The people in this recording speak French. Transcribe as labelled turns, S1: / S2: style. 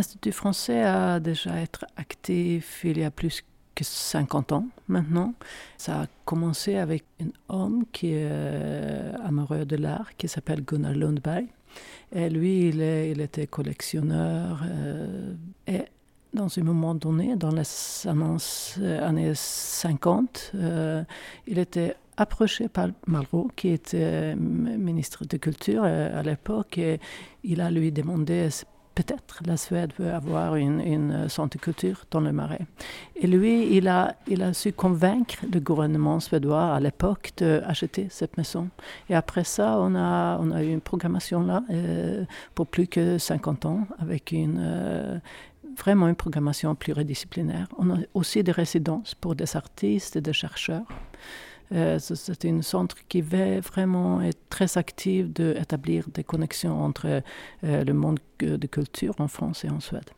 S1: L'Institut français a déjà été actif il y a plus que 50 ans maintenant. Ça a commencé avec un homme qui est euh, amoureux de l'art, qui s'appelle Gunnar Lundberg. Et lui, il, était collectionneur. Euh, et dans un moment donné, dans les années 50, euh, il était approché par Malraux, qui était ministre de Culture à l'époque, et il a lui demandé peut-être la Suède veut avoir une, une centre de culture dans le Marais. Et lui, il a, su convaincre le gouvernement suédois à l'époque d'acheter cette maison. Et après ça, on a, eu une programmation là euh, pour plus que 50 ans avec euh, vraiment une programmation pluridisciplinaire. On a aussi des résidences pour des artistes et des chercheurs. Euh, c'est un centre qui va vraiment être très actif d'établir des connexions entre euh, le monde de culture en France et en Suède.